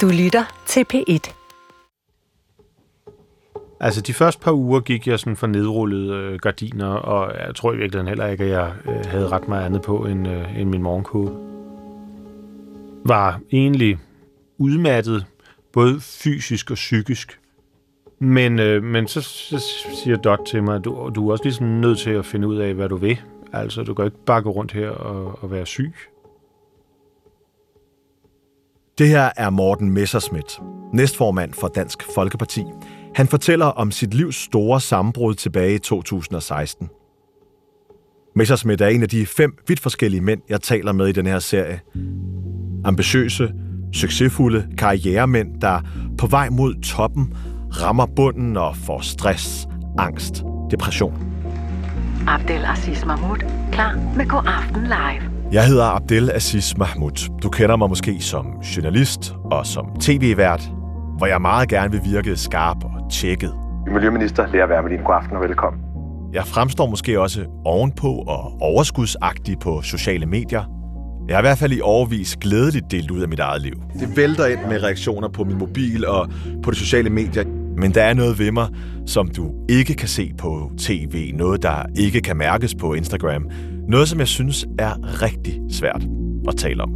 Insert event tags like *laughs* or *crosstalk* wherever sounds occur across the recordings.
Du lytter til P1. Altså, de første par uger gik jeg sådan for nedrullede øh, gardiner, og jeg tror i virkeligheden heller ikke, at jeg øh, havde ret meget andet på end, øh, end min morgenkåbe. Var egentlig udmattet, både fysisk og psykisk. Men, øh, men så, så siger Dot til mig, at du, du er også ligesom nødt til at finde ud af, hvad du vil. Altså, du kan ikke bare gå rundt her og, og være syg. Det her er Morten Messerschmidt, næstformand for Dansk Folkeparti. Han fortæller om sit livs store sammenbrud tilbage i 2016. Messerschmidt er en af de fem vidt forskellige mænd, jeg taler med i den her serie. Ambitiøse, succesfulde karrieremænd, der på vej mod toppen rammer bunden og får stress, angst, depression. Abdel Aziz Mahmoud, klar med God Aften Live. Jeg hedder Abdel Aziz Mahmoud. Du kender mig måske som journalist og som tv-vært, hvor jeg meget gerne vil virke skarp og tjekket. Miljøminister Lea Wermelin, god aften og velkommen. Jeg fremstår måske også ovenpå og overskudsagtig på sociale medier. Jeg har i hvert fald i overvis glædeligt delt ud af mit eget liv. Det vælter ind med reaktioner på min mobil og på de sociale medier. Men der er noget ved mig, som du ikke kan se på tv. Noget, der ikke kan mærkes på Instagram. Noget, som jeg synes er rigtig svært at tale om.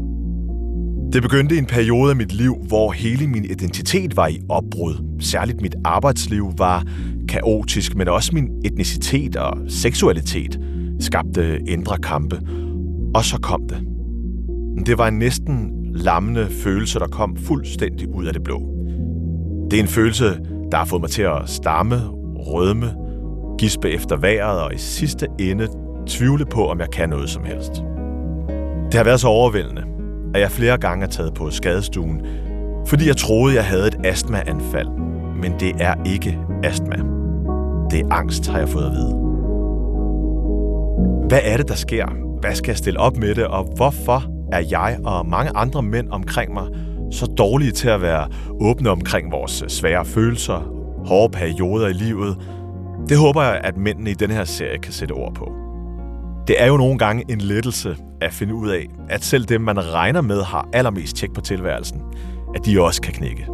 Det begyndte i en periode af mit liv, hvor hele min identitet var i opbrud. Særligt mit arbejdsliv var kaotisk, men også min etnicitet og seksualitet skabte indre kampe. Og så kom det. Det var en næsten lammende følelse, der kom fuldstændig ud af det blå. Det er en følelse, der har fået mig til at stamme, rødme, gispe efter vejret og i sidste ende tvivle på, om jeg kan noget som helst. Det har været så overvældende, at jeg flere gange er taget på skadestuen, fordi jeg troede, jeg havde et astmaanfald. Men det er ikke astma. Det er angst, har jeg fået at vide. Hvad er det, der sker? Hvad skal jeg stille op med det, og hvorfor er jeg og mange andre mænd omkring mig så dårlige til at være åbne omkring vores svære følelser, hårde perioder i livet? Det håber jeg, at mændene i denne her serie kan sætte ord på. Det er jo nogle gange en lettelse at finde ud af, at selv dem, man regner med, har allermest tjek på tilværelsen, at de også kan knække.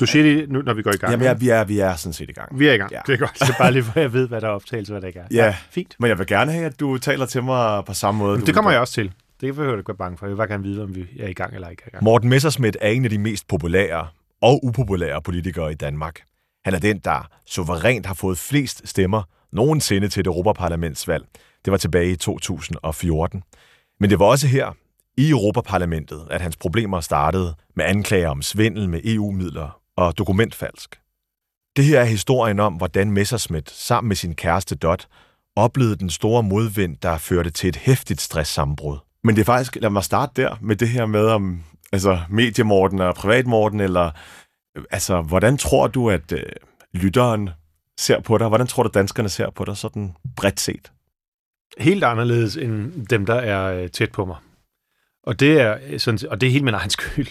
Du siger det nu, når vi går i gang. Jamen, ja, vi, er, vi er sådan set i gang. Vi er i gang. Ja. Det er godt. Det er bare lige, for jeg ved, hvad der er optagelse, hvad der ikke er. Ja. fint. Men jeg vil gerne have, at du taler til mig på samme måde. Men det kommer jeg også til. Det behøver du ikke være bange for. Jeg vil bare gerne vide, om vi er i gang eller ikke er i gang. Morten Messerschmidt er en af de mest populære og upopulære politikere i Danmark. Han er den, der suverænt har fået flest stemmer nogensinde til et Europaparlamentsvalg. Det var tilbage i 2014. Men det var også her, i Europaparlamentet, at hans problemer startede med anklager om svindel med EU-midler og dokumentfalsk. Det her er historien om, hvordan Messerschmidt sammen med sin kæreste Dot oplevede den store modvind, der førte til et hæftigt stresssammenbrud. Men det er faktisk, lad mig starte der med det her med om altså mediemorden og privatmorden, eller øh, altså, hvordan tror du, at øh, lytteren ser på dig? Hvordan tror du, danskerne ser på dig sådan bredt set? Helt anderledes end dem, der er øh, tæt på mig. Og det er, øh, sådan, og det er helt min egen *laughs* skyld.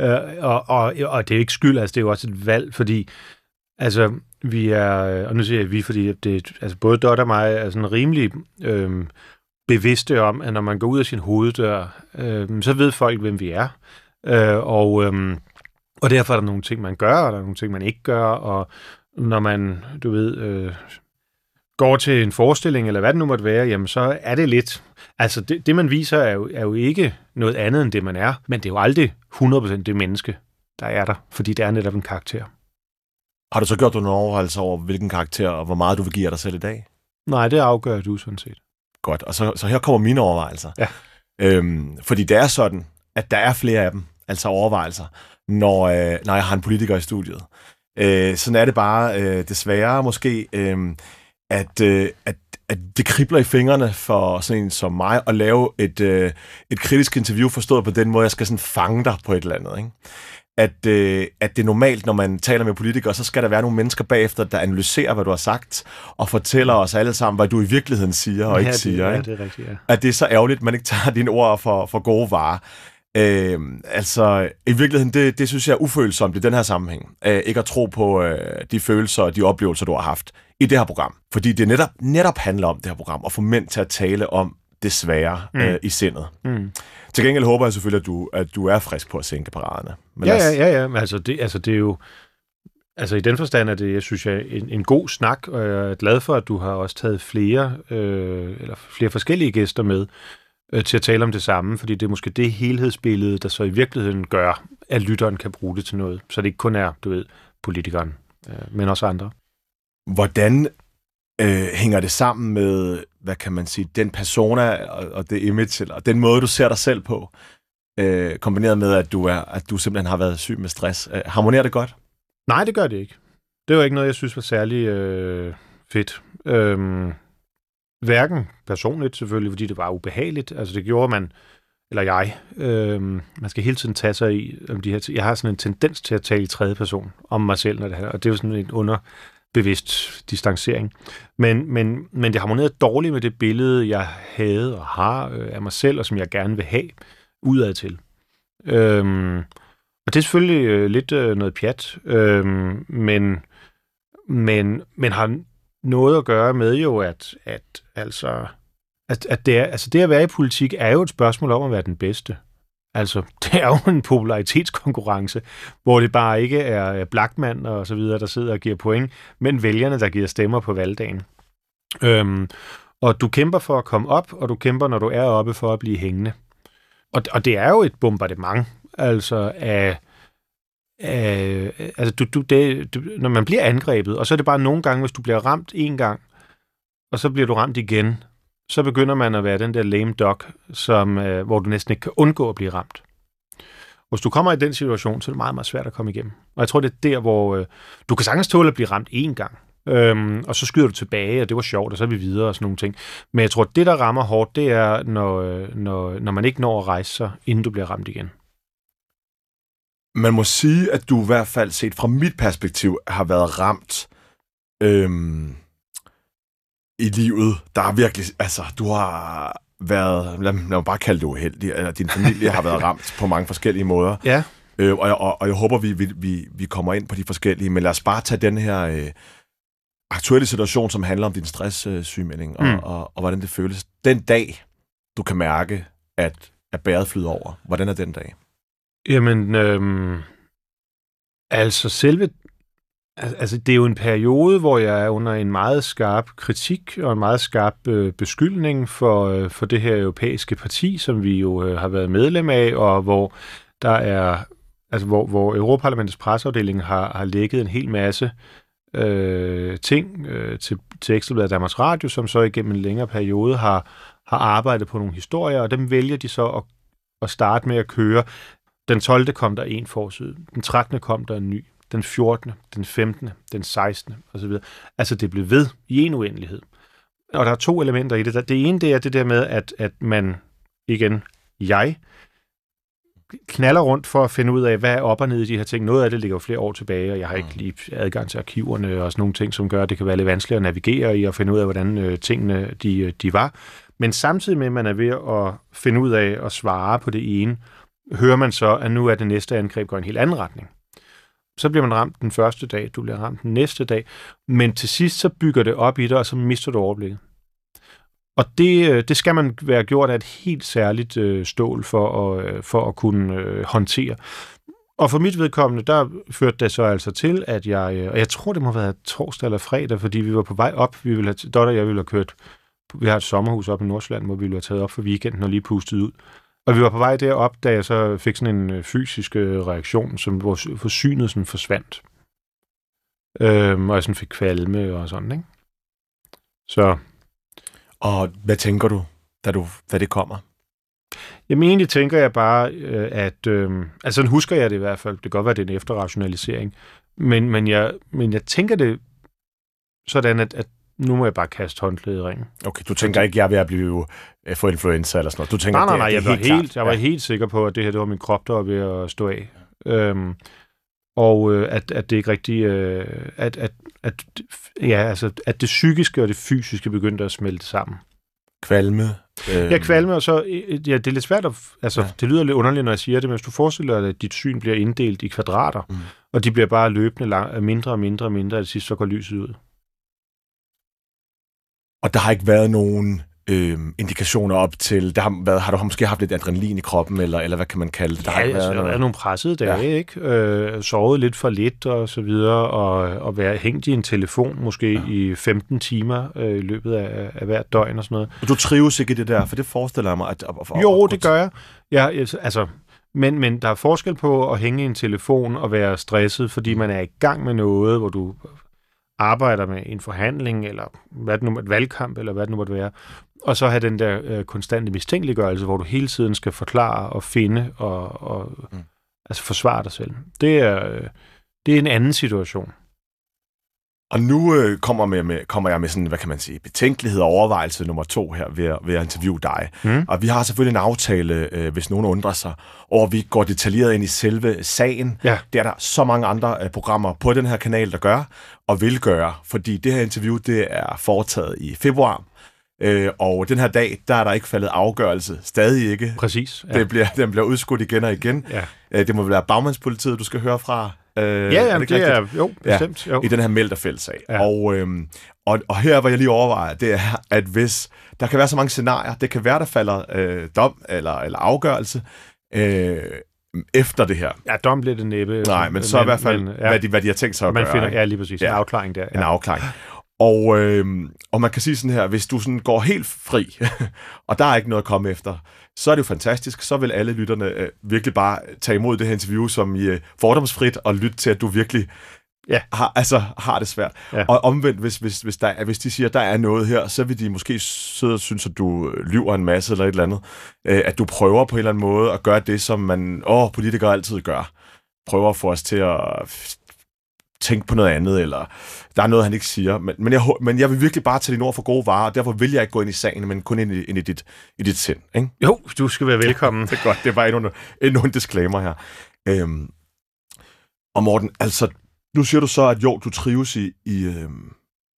Øh, og, og, og det er ikke skyld, altså det er jo også et valg, fordi altså, vi er, og nu siger jeg vi, fordi det, altså både Dot og mig er sådan rimelig øh, bevidste om, at når man går ud af sin hoveddør, øh, så ved folk, hvem vi er. Øh, og, øh, og derfor er der nogle ting, man gør, og der er nogle ting, man ikke gør, og når man, du ved, øh, går til en forestilling, eller hvad det nu måtte være, jamen så er det lidt... Altså, det, det man viser, er jo, er jo ikke noget andet end det, man er, men det er jo aldrig 100% det menneske, der er der, fordi det er netop en karakter. Har du så gjort dig nogle overvejelser over, hvilken karakter og hvor meget du vil give dig selv i dag? Nej, det afgør du sådan set. Godt, og så, så her kommer mine overvejelser. Ja. Øhm, fordi det er sådan, at der er flere af dem, altså overvejelser, når, øh, når jeg har en politiker i studiet. Øh, sådan er det bare øh, desværre måske, øh, at, øh, at, at det kribler i fingrene for sådan en som mig at lave et, øh, et kritisk interview, forstået på den måde, jeg skal sådan fange dig på et eller andet. Ikke? At, øh, at det er normalt, når man taler med politikere, så skal der være nogle mennesker bagefter, der analyserer, hvad du har sagt, og fortæller os alle sammen, hvad du i virkeligheden siger og ja, ikke det, siger. Ja, ikke? det er rigtigt, ja. at det er så ærgerligt, at man ikke tager *laughs* dine ord for, for gode varer. Øh, altså, i virkeligheden, det, det synes jeg er ufølsomt i den her sammenhæng. Øh, ikke at tro på øh, de følelser og de oplevelser, du har haft i det her program. Fordi det netop, netop handler om det her program, at få mænd til at tale om desværre Mm. mm. øh, i sindet. Mm. Til gengæld håber jeg selvfølgelig, at du, at du er frisk på at sænke paraderne. Men Ja, ja, ja, ja. Men Altså, det, altså, det er jo... Altså, i den forstand er det, jeg synes, jeg, en, en god snak, og jeg er glad for, at du har også taget flere, øh, eller flere forskellige gæster med øh, til at tale om det samme, fordi det er måske det helhedsbillede, der så i virkeligheden gør, at lytteren kan bruge det til noget. Så det ikke kun er, du ved, politikeren, øh, men også andre. Hvordan øh, hænger det sammen med, hvad kan man sige, den persona og, og det image, eller den måde, du ser dig selv på, øh, kombineret med, at du, er, at du simpelthen har været syg med stress. Øh, harmonerer det godt? Nej, det gør det ikke. Det var ikke noget, jeg synes var særlig øh, fedt. Øhm, hverken personligt selvfølgelig, fordi det var ubehageligt. Altså det gjorde man, eller jeg. Øhm, man skal hele tiden tage sig i om de her. Jeg har sådan en tendens til at tale i tredje person om mig selv, når det her, og det er jo sådan en bevidst distancering. Men, men, men det harmonerede dårligt med det billede, jeg havde og har øh, af mig selv, og som jeg gerne vil have udad til. Øhm, og det er selvfølgelig øh, lidt øh, noget pjat, øhm, men, men, men har noget at gøre med jo, at, at, altså, at, at det, er, altså det at være i politik er jo et spørgsmål om at være den bedste. Altså, *laughs* det er jo en popularitetskonkurrence, hvor det bare ikke er Blackman og så videre, der sidder og giver point, men vælgerne, der giver stemmer på valgdagen. Øhm, og du kæmper for at komme op, og du kæmper, når du er oppe, for at blive hængende. Og, og det er jo et bombardement, altså af, af altså du, du, det, du, når man bliver angrebet, og så er det bare nogle gange, hvis du bliver ramt en gang, og så bliver du ramt igen, så begynder man at være den der lame dog, som, øh, hvor du næsten ikke kan undgå at blive ramt. Hvis du kommer i den situation, så er det meget, meget svært at komme igennem. Og jeg tror, det er der, hvor øh, du kan sagtens tåle at blive ramt én gang, øhm, og så skyder du tilbage, og det var sjovt, og så er vi videre og sådan nogle ting. Men jeg tror, det, der rammer hårdt, det er, når, øh, når, når man ikke når at rejse sig, inden du bliver ramt igen. Man må sige, at du i hvert fald set fra mit perspektiv har været ramt øhm, i livet. Der er virkelig, altså, du har været, lad, lad mig bare kalde det uheldig, eller din familie har været ramt på mange forskellige måder. Ja. Øh, og, jeg, og, og jeg håber, vi, vi, vi, vi kommer ind på de forskellige, men lad os bare tage den her øh, aktuelle situation, som handler om din stresssygmelding, og, Mm. og, og, og hvordan det føles. Den dag, du kan mærke, at, at bæret flyder over, hvordan er den dag? Jamen, øhm, altså selve... Altså, det er jo en periode, hvor jeg er under en meget skarp kritik og en meget skarp øh, beskyldning for, øh, for det her europæiske parti, som vi jo øh, har været medlem af, og hvor der er... Altså, hvor, hvor Europaparlamentets presseafdeling har, har lægget en hel masse øh, ting øh, til, til Ekstrabladet Danmarks Radio, som så igennem en længere periode har, har arbejdet på nogle historier, og dem vælger de så at, at starte med at køre den 12. kom der en forside. Den 13. kom der en ny. Den 14., den 15., den 16. osv. Altså, det blev ved i en uendelighed. Og der er to elementer i det. Der- Det ene, det er det der med, at, at man, igen, jeg, knaller rundt for at finde ud af, hvad er op og ned i de her ting. Noget af det ligger jo flere år tilbage, og jeg har ikke lige adgang til arkiverne og sådan nogle ting, som gør, at det kan være lidt vanskeligt at navigere i og finde ud af, hvordan øh, tingene de, øh, de var. Men samtidig med, at man er ved at finde ud af at svare på det ene, hører man så, at nu er det næste angreb går i en helt anden retning. Så bliver man ramt den første dag, du bliver ramt den næste dag, men til sidst så bygger det op i dig, og så mister du overblikket. Og det, øh, det skal man være gjort af et helt særligt øh, stål for at, øh, for at kunne øh, håndtere. Og for mit vedkommende, der førte det så altså til, at jeg, øh, og jeg tror, det må have været torsdag eller fredag, fordi vi var på vej op. Vi ville have, Dotter og jeg ville have kørt, vi har et sommerhus op i Nordsjælland, hvor vi ville have taget op for weekenden og lige pustet ud. Og vi var på vej derop, da jeg så fik sådan en øh, fysisk øh, reaktion, som hvor hvor synet sådan forsvandt. Øhm, og jeg sådan fik kvalme og sådan, ikke? Så Og hvad tænker du, da, du, da det kommer? Jamen egentlig tænker jeg bare, øh, at... Øh, altså sådan husker jeg det i hvert fald. Det kan godt være, det er en efterrationalisering. Men, men, jeg, men jeg tænker det sådan, at, at nu må jeg bare kaste håndklædet i ringen. Okay, du tænker ikke, jeg er ved at blive øh, få influenza eller sådan noget. Du tænker, Nej, nej, det, nej, det er jeg var, helt, jeg var ja. helt sikker på, at det her det var min krop, der var ved at stå af. Øhm, og øh, at, at det ikke rigtig... Øh, at, at, at, ja, altså, at det psykiske og det fysiske begyndte at smelte sammen. Kvalme. Øh, Jeg kvalme, og så, øh, ja, det er lidt svært at, altså, Ja. ja. det lyder lidt underligt, når jeg siger det, men hvis du forestiller dig, at dit syn bliver inddelt i kvadrater, mm. og de bliver bare løbende lang, mindre og mindre og mindre, og til sidst så går lyset ud. Og der har ikke været nogen øh, indikationer op til, der har, været, har du måske haft lidt adrenalin i kroppen, eller, eller hvad kan man kalde det? Der Ja, har altså, været der været nogle pressede dage, ja. ikke? Øh, sovet lidt for lidt og så videre, og, og være hængt i en telefon måske ja. i 15 timer øh, i løbet af, af hvert døgn og sådan noget. Og du trives ikke i det der, for det forestiller jeg mig, at... at, at Jo, det gør jeg. Ja, altså, men, men der er forskel på at hænge i en telefon og være stresset, fordi man er i gang med noget, hvor du arbejder med en forhandling, eller hvad det nu, et valgkamp, eller hvad det nu måtte være, og så have den der øh, konstante mistænkeliggørelse, hvor du hele tiden skal forklare og finde og, og mm. altså forsvare dig selv. Det er, øh, det er en anden situation. Og nu øh, kommer, med, med, kommer jeg med sådan, hvad kan man sige, betænkelighed og overvejelse nummer to her ved, at- ved at interviewe dig. Mm. Og vi har selvfølgelig en aftale, øh, hvis nogen undrer sig, over vi går detaljeret ind i selve sagen. Ja. Det er der så mange andre øh, programmer på den her kanal, der gør og vil gøre, fordi det her interview, det er foretaget i februar. Øh, og den her dag, der er der ikke faldet afgørelse. Stadig ikke. Præcis. Ja. Det bliver, den bliver udskudt igen og igen. ja. Øh, det må være bagmandspolitiet, du skal høre fra. Øh, Ja, er ja, det, det er jo bestemt. Jo. i den her Melterfeld-sag. Ja. Ja. Og, øhm, og, og her, hvad jeg lige overvejer, det er, at hvis der kan være så mange scenarier, det kan være, der falder øh, dom eller, eller afgørelse øh, efter det her. Ja, dom bliver det næppe. Nej, men så i hvert fald, men, ja, hvad, de, hvad de har tænkt sig at man gøre. finder, ja, lige præcis. Ja. En afklaring der. En Ja. afklaring. Og, øh, og man kan sige sådan her, hvis du sådan går helt fri, *laughs* og der er ikke noget at komme efter, så er det jo fantastisk. Så vil alle lytterne øh, virkelig bare tage imod det her interview som i øh, fordomsfrit og lytte til, at du virkelig Ja. har, altså, har det svært. Ja. Og omvendt, hvis, hvis, hvis, der er, hvis de siger, at der er noget her, så vil de måske sidde og synes, at du øh, lyver en masse eller et eller andet. Øh, at du prøver på en eller anden måde at gøre det, som man, åh, politikere altid gør. Prøver at få os til at tænke på noget andet, eller der er noget, han ikke siger. Men, men, jeg, men jeg vil virkelig bare tage dine ord for gode varer, og derfor vil jeg ikke gå ind i sagen, men kun ind i, ind i, dit, i dit sind. Ikke? Jo, du skal være velkommen. Det er godt, det var endnu, endnu en disclaimer her. Øhm, og Morten, altså, nu siger du så, at jo, du trives i, i, øhm,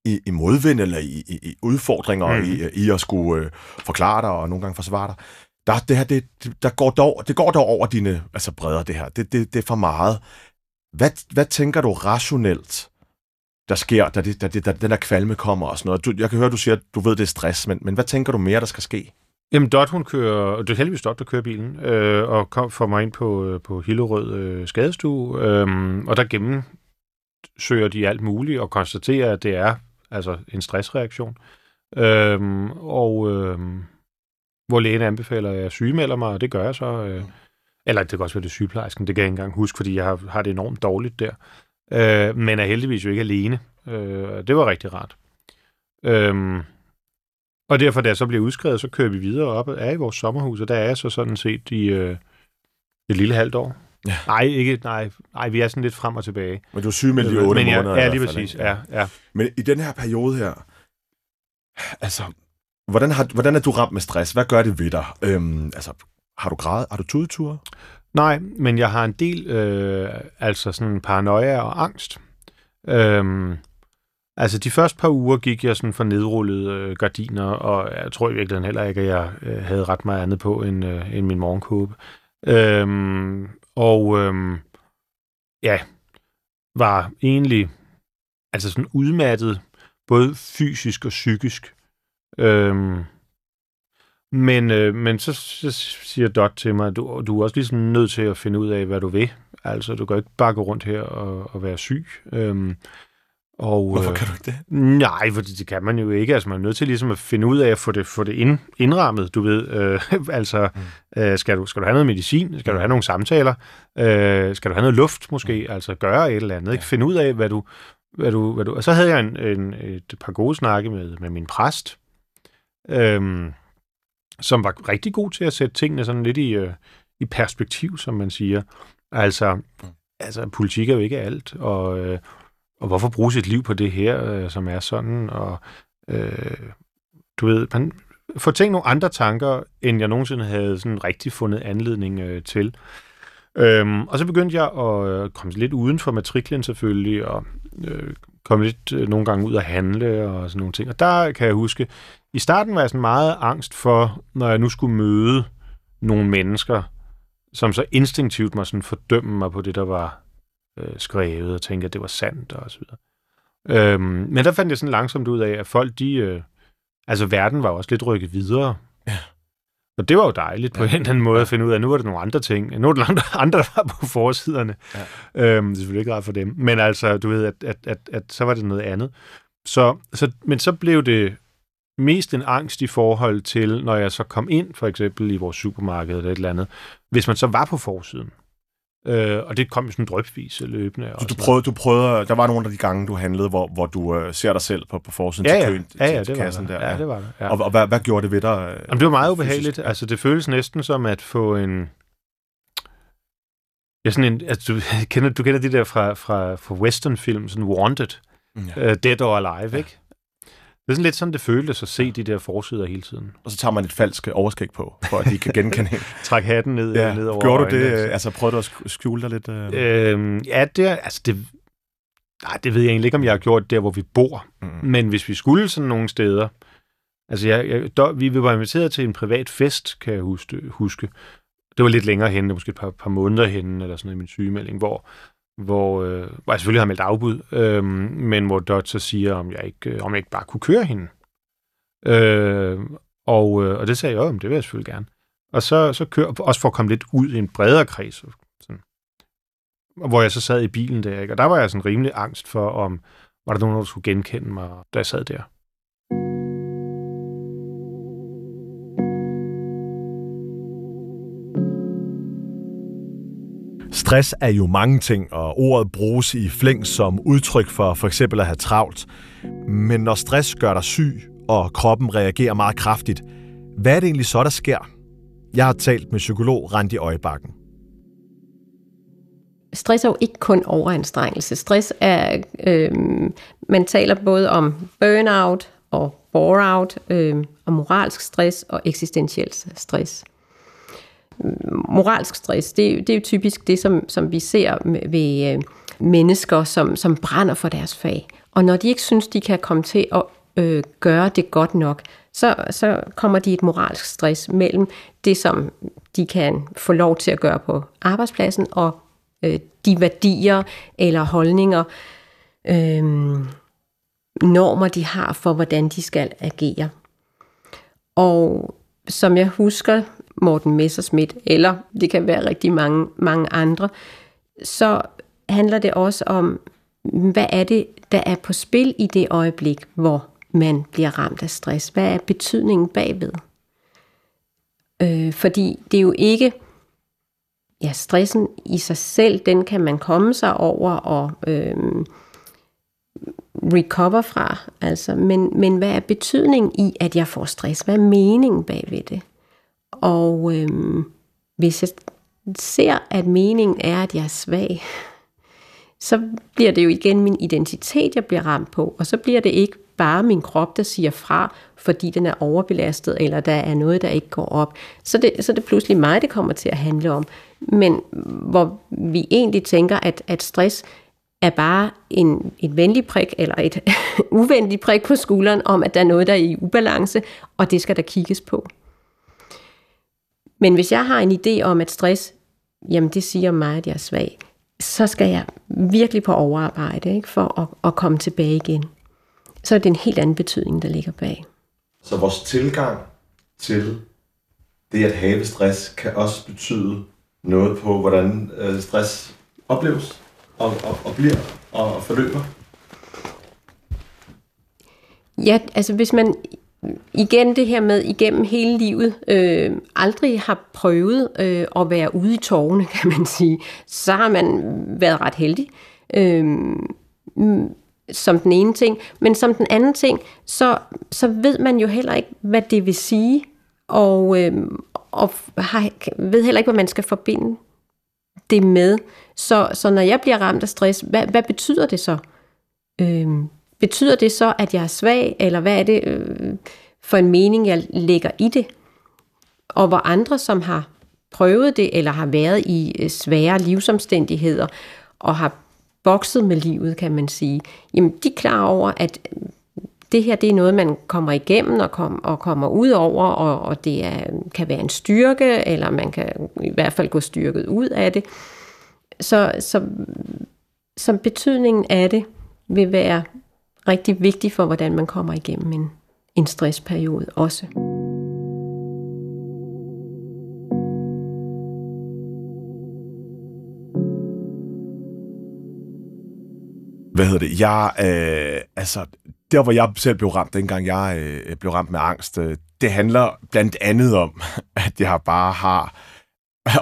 i, i modvind, eller i, i, i udfordringer, mm. I, i at skulle øh, forklare dig, og nogle gange forsvare dig. Der, det her, det, det- der går dog, det går dog over dine altså bredder, det her. Det, det, det er for meget. Hvad, hvad tænker du rationelt, der sker, da, det, da, det, da den der kvalme kommer og sådan noget? Du, jeg kan høre, du siger, at du ved, det er stress, men, men hvad tænker du mere, der skal ske? Jamen, Dot, hun kører, det er heldigvis Dot, der kører bilen, øh, og kom for mig ind på, øh, på Hillerød øh, skadestue, øh, og der gennemsøger de alt muligt og konstaterer, at det er altså en stressreaktion. Øh, og øh, hvor lægen anbefaler, at jeg sygemelder mig, og det gør jeg så. Øh, eller det kan også være det er sygeplejersken, det kan jeg ikke engang huske, fordi jeg har, har det enormt dårligt der. Øh, men er heldigvis jo ikke alene. Øh, det var rigtig rart. Øh, og derfor, da jeg så bliver udskrevet, så kører vi videre op og er i vores sommerhus, og der er jeg så sådan set i øh, et lille halvt år. Ja. Nej, ikke, nej, nej, vi er sådan lidt frem og tilbage. Men du er syg med lige otte Men jeg, måneder. i Ja, lige præcis. Ja, ja. Men i den her periode her, altså, hvordan, har, hvordan er du ramt med stress? Hvad gør det ved dig? Øhm, altså, har du grædet? Har du tudeture? Nej, men jeg har en del øh, altså sådan paranoia og angst. Øhm, altså de første par uger gik jeg sådan for nedrullede øh, gardiner, og jeg tror i virkeligheden heller ikke, at jeg øh, havde ret meget andet på end, øh, end min morgenkåbe. Øhm, og øhm, ja, var egentlig altså sådan udmattet, både fysisk og psykisk. Øhm, men, øh, men så, så siger Dot til mig, at du, du er også ligesom nødt til at finde ud af, hvad du vil. Altså, du kan ikke bare gå rundt her og, og være syg. Øhm, og, Hvorfor øh, kan du ikke det? Nej, for det, det kan man jo ikke. Altså, man er nødt til ligesom at finde ud af at få det, få det ind, indrammet, du ved. Øh, *laughs* altså, mm. øh, skal, du, skal du have noget medicin? Skal du have nogle samtaler? Øh, skal du have noget luft måske? Altså, gøre et eller andet. Ikke? Finde ud af, hvad du... Hvad du, hvad du og så havde jeg en, en, et par gode snakke med, med min præst, øhm, som var rigtig god til at sætte tingene sådan lidt i, øh, i perspektiv, som man siger. Altså, altså, politik er jo ikke alt, og, øh, og hvorfor bruge sit liv på det her, øh, som er sådan, og øh, du ved, man får tænkt nogle andre tanker, end jeg nogensinde havde sådan rigtig fundet anledning øh, til. Øhm, og så begyndte jeg at øh, komme lidt uden for matriklen selvfølgelig, og øh, komme lidt øh, nogle gange ud og handle og sådan nogle ting. Og der kan jeg huske, i starten var jeg sådan meget angst for, når jeg nu skulle møde nogle mennesker, som så instinktivt må sådan fordømme mig på det, der var øh, skrevet, og tænke, at det var sandt og så videre. Øhm, men der fandt jeg sådan langsomt ud af, at folk, de, øh, Altså, verden var også lidt rykket videre. Ja. Og det var jo dejligt på ja. en eller anden måde at finde ud af, at nu var det nogle andre ting. Nu er det andre, *laughs* andre der var på forsiderne. Ja. Øhm, det er selvfølgelig ikke ret for dem. Men altså, du ved, at, at, at, at så var det noget andet. Så, så, men så blev det mest en angst i forhold til, når jeg så kom ind, for eksempel i vores supermarked eller et eller andet, hvis man så var på forsiden. Øh, og det kom sådan drøbvis løbende. Du, du, prøvede, du prøvede, der var nogle af de gange, du handlede, hvor, hvor du øh, ser dig selv på, på forsiden ja, til køen, ja, ja, til, det kassen der. Ja, det var det. Ja. Og, og hvad, hvad gjorde det ved dig? Øh, Jamen, det var meget ubehageligt. Fysisk? Altså, det føles næsten som at få en... Ja, sådan en, altså, du, *laughs* kender, du kender de der fra, fra, fra westernfilm, sådan Wanted, ja. uh, Dead or Alive, ja. ikke? Det er sådan lidt sådan, det føltes at se de der forsider hele tiden. Og så tager man et falsk overskæg på, for at de kan genkende hende. *laughs* Træk hatten ned, ja. ned over Gjorde du det? Altså. altså prøvede du at skjule dig lidt? Øh... Øhm, ja, det, er, altså det, nej, det ved jeg egentlig ikke, om jeg har gjort der, hvor vi bor. Mm. Men hvis vi skulle sådan nogle steder, altså jeg, jeg, der, vi var inviteret til en privat fest, kan jeg huske. huske. Det var lidt længere henne, måske et par, par måneder henne, eller sådan noget i min sygemelding, hvor hvor, øh, hvor jeg selvfølgelig har meldt afbud, øh, men hvor Dodge så siger, om jeg ikke, øh, om jeg ikke bare kunne køre hende. Øh, og, øh, og det sagde jeg, om det vil jeg selvfølgelig gerne. Og så, så kører, også for at komme lidt ud i en bredere kreds, sådan, hvor jeg så sad i bilen der, ikke? og der var jeg sådan rimelig angst for, om var der nogen, der skulle genkende mig, da jeg sad der. Stress er jo mange ting, og ordet bruges i flæng som udtryk for for eksempel at have travlt. Men når stress gør dig syg, og kroppen reagerer meget kraftigt, hvad er det egentlig så, der sker? Jeg har talt med psykolog Randi Øjebakken. Stress er jo ikke kun overanstrengelse. Stress er, øh, man taler både om burnout og bore-out, øh, og moralsk stress og eksistentiel stress moralsk stress, det, det er jo typisk det, som, som vi ser ved øh, mennesker, som, som brænder for deres fag. Og når de ikke synes, de kan komme til at øh, gøre det godt nok, så, så kommer de et moralsk stress mellem det, som de kan få lov til at gøre på arbejdspladsen, og øh, de værdier eller holdninger, øh, normer, de har for, hvordan de skal agere. Og som jeg husker Morten Messerschmidt, eller det kan være rigtig mange, mange andre, så handler det også om, hvad er det, der er på spil i det øjeblik, hvor man bliver ramt af stress? Hvad er betydningen bagved? Øh, fordi det er jo ikke, ja, stressen i sig selv, den kan man komme sig over og øh, recover fra, altså, men, men hvad er betydningen i, at jeg får stress? Hvad er meningen bagved det? Og øhm, hvis jeg ser, at meningen er, at jeg er svag, så bliver det jo igen min identitet, jeg bliver ramt på. Og så bliver det ikke bare min krop, der siger fra, fordi den er overbelastet, eller der er noget, der ikke går op. Så det, så det er pludselig mig, det kommer til at handle om. Men hvor vi egentlig tænker, at, at stress er bare en, et venlig prik, eller et *laughs* uvenligt prik på skulderen, om at der er noget, der er i ubalance, og det skal der kigges på. Men hvis jeg har en idé om, at stress, jamen det siger mig, at jeg er svag, så skal jeg virkelig på overarbejde ikke, for at, at komme tilbage igen. Så er det en helt anden betydning, der ligger bag. Så vores tilgang til det at have stress kan også betyde noget på, hvordan øh, stress opleves og, og, og bliver og forløber? Ja, altså hvis man igen det her med igennem hele livet øh, aldrig har prøvet øh, at være ude i tårne, *laughs* kan man sige, så har man været ret heldig. Øh, mm, som den ene ting. Men som den anden ting, så, så ved man jo heller ikke, hvad det vil sige, og, øh, og har, ved heller ikke, hvad man skal forbinde det med. Så, så når jeg bliver ramt af stress, hvad, hvad betyder det så? Øh, Betyder det så, at jeg er svag, eller hvad er det øh, for en mening, jeg lægger i det? Og hvor andre, som har prøvet det, eller har været i øh, svære livsomstændigheder, og har bokset med livet, kan man sige, jamen de er klar over, at øh, det her det er noget, man kommer igennem og, kom, og kommer ud over, og, og det er, kan være en styrke, eller man kan i hvert fald gå styrket ud af det. Så, så, så betydningen af det vil være rigtig vigtig for, hvordan man kommer igennem en, en stressperiode også. Hvad hedder det? Jeg, øh, altså, der hvor jeg selv blev ramt, dengang jeg øh, blev ramt med angst, øh, det handler blandt andet om, *laughs* at jeg bare har,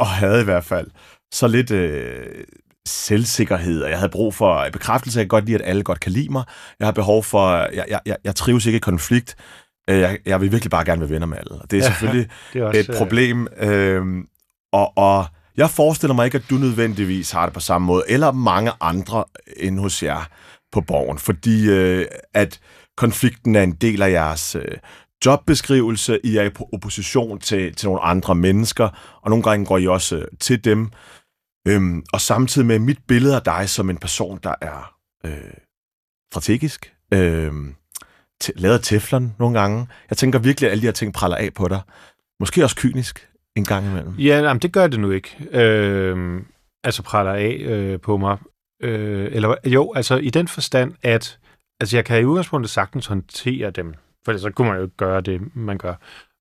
og havde i hvert fald, så lidt øh, selvsikkerhed, og jeg havde brug for bekræftelse. Jeg kan godt lide, at alle godt kan lide mig. Jeg har behov for, jeg, jeg, jeg trives ikke i konflikt. Øh, jeg, jeg vil virkelig bare gerne være venner med alle. Og det er selvfølgelig *laughs* det er også, et øh, problem. Øh, og, og jeg forestiller mig ikke, at du nødvendigvis har det på samme måde, eller mange andre end hos jer på borgen, fordi øh, at konflikten er en del af jeres øh, jobbeskrivelse, I er i opposition til, til nogle andre mennesker, og nogle gange går I også øh, til dem. Øhm, og samtidig med mit billede af dig som en person, der er øh, strategisk, øh, lavet teflon nogle gange. Jeg tænker virkelig, at alle de her ting praller af på dig. Måske også kynisk en gang imellem. Ja, jamen, det gør det nu ikke. Øh, altså praller af øh, på mig. Øh, eller jo, altså i den forstand, at altså, jeg kan i udgangspunktet sagtens håndtere dem. For så kunne man jo ikke gøre det, man gør.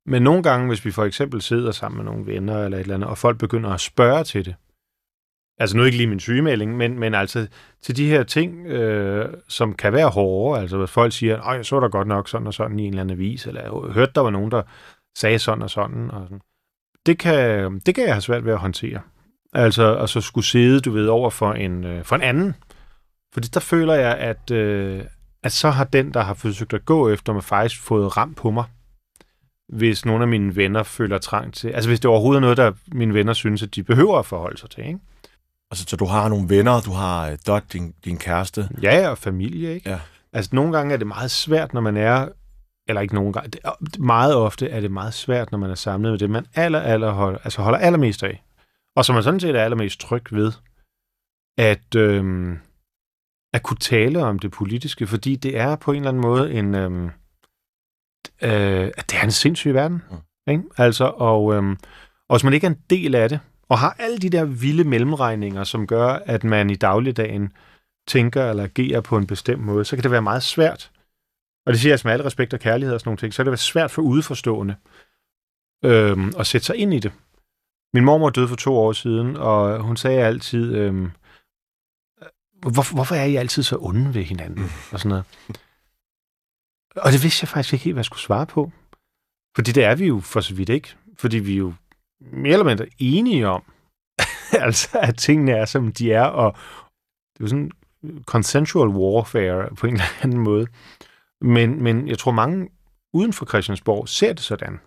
Men nogle gange, hvis vi for eksempel sidder sammen med nogle venner eller et eller andet, og folk begynder at spørge til det, altså nu ikke lige min sygemelding, men, men altså til de her ting, øh, som kan være hårde, altså hvis folk siger, at jeg så der godt nok sådan og sådan i en eller anden avis, eller jeg hørte, der var nogen, der sagde sådan og sådan, og sådan. Det, kan, det kan jeg have svært ved at håndtere. Altså, at så skulle sidde, du ved, over for en, øh, for en anden. Fordi der føler jeg, at, øh, at så har den, der har forsøgt at gå efter mig, faktisk fået ramt på mig. Hvis nogle af mine venner føler trang til... Altså, hvis det overhovedet er noget, der mine venner synes, at de behøver at forholde sig til, ikke? Altså, så du har nogle venner, du har Dot, din, din kæreste. Ja, og familie, ikke? Ja. Altså, nogle gange er det meget svært, når man er... Eller ikke nogle gange. Meget ofte er det meget svært, når man er samlet med det, man aller, aller holder, altså holder allermest af. Og som man sådan set er allermest tryg ved. At, øhm, at kunne tale om det politiske, fordi det er på en eller anden måde en... Øhm, øh, det er en sindssyg verden. Mm. Ikke? Altså, og, øhm, og hvis man ikke er en del af det, og har alle de der vilde mellemregninger, som gør, at man i dagligdagen tænker eller agerer på en bestemt måde, så kan det være meget svært. Og det siger jeg med al respekt og kærlighed og sådan nogle ting, så kan det være svært for udforstående øhm, at sætte sig ind i det. Min mormor døde for to år siden, og hun sagde altid, øhm, hvor, hvorfor er I altid så onde ved hinanden? Mm. Og sådan noget. Og det vidste jeg faktisk ikke helt, hvad jeg skulle svare på. Fordi det er vi jo for så vidt ikke. Fordi vi jo mere eller mindre enige om, *laughs* altså at tingene er, som de er, og det er jo sådan consensual warfare på en *laughs* eller anden måde. Men, men jeg tror, mange uden for Christiansborg ser det sådan.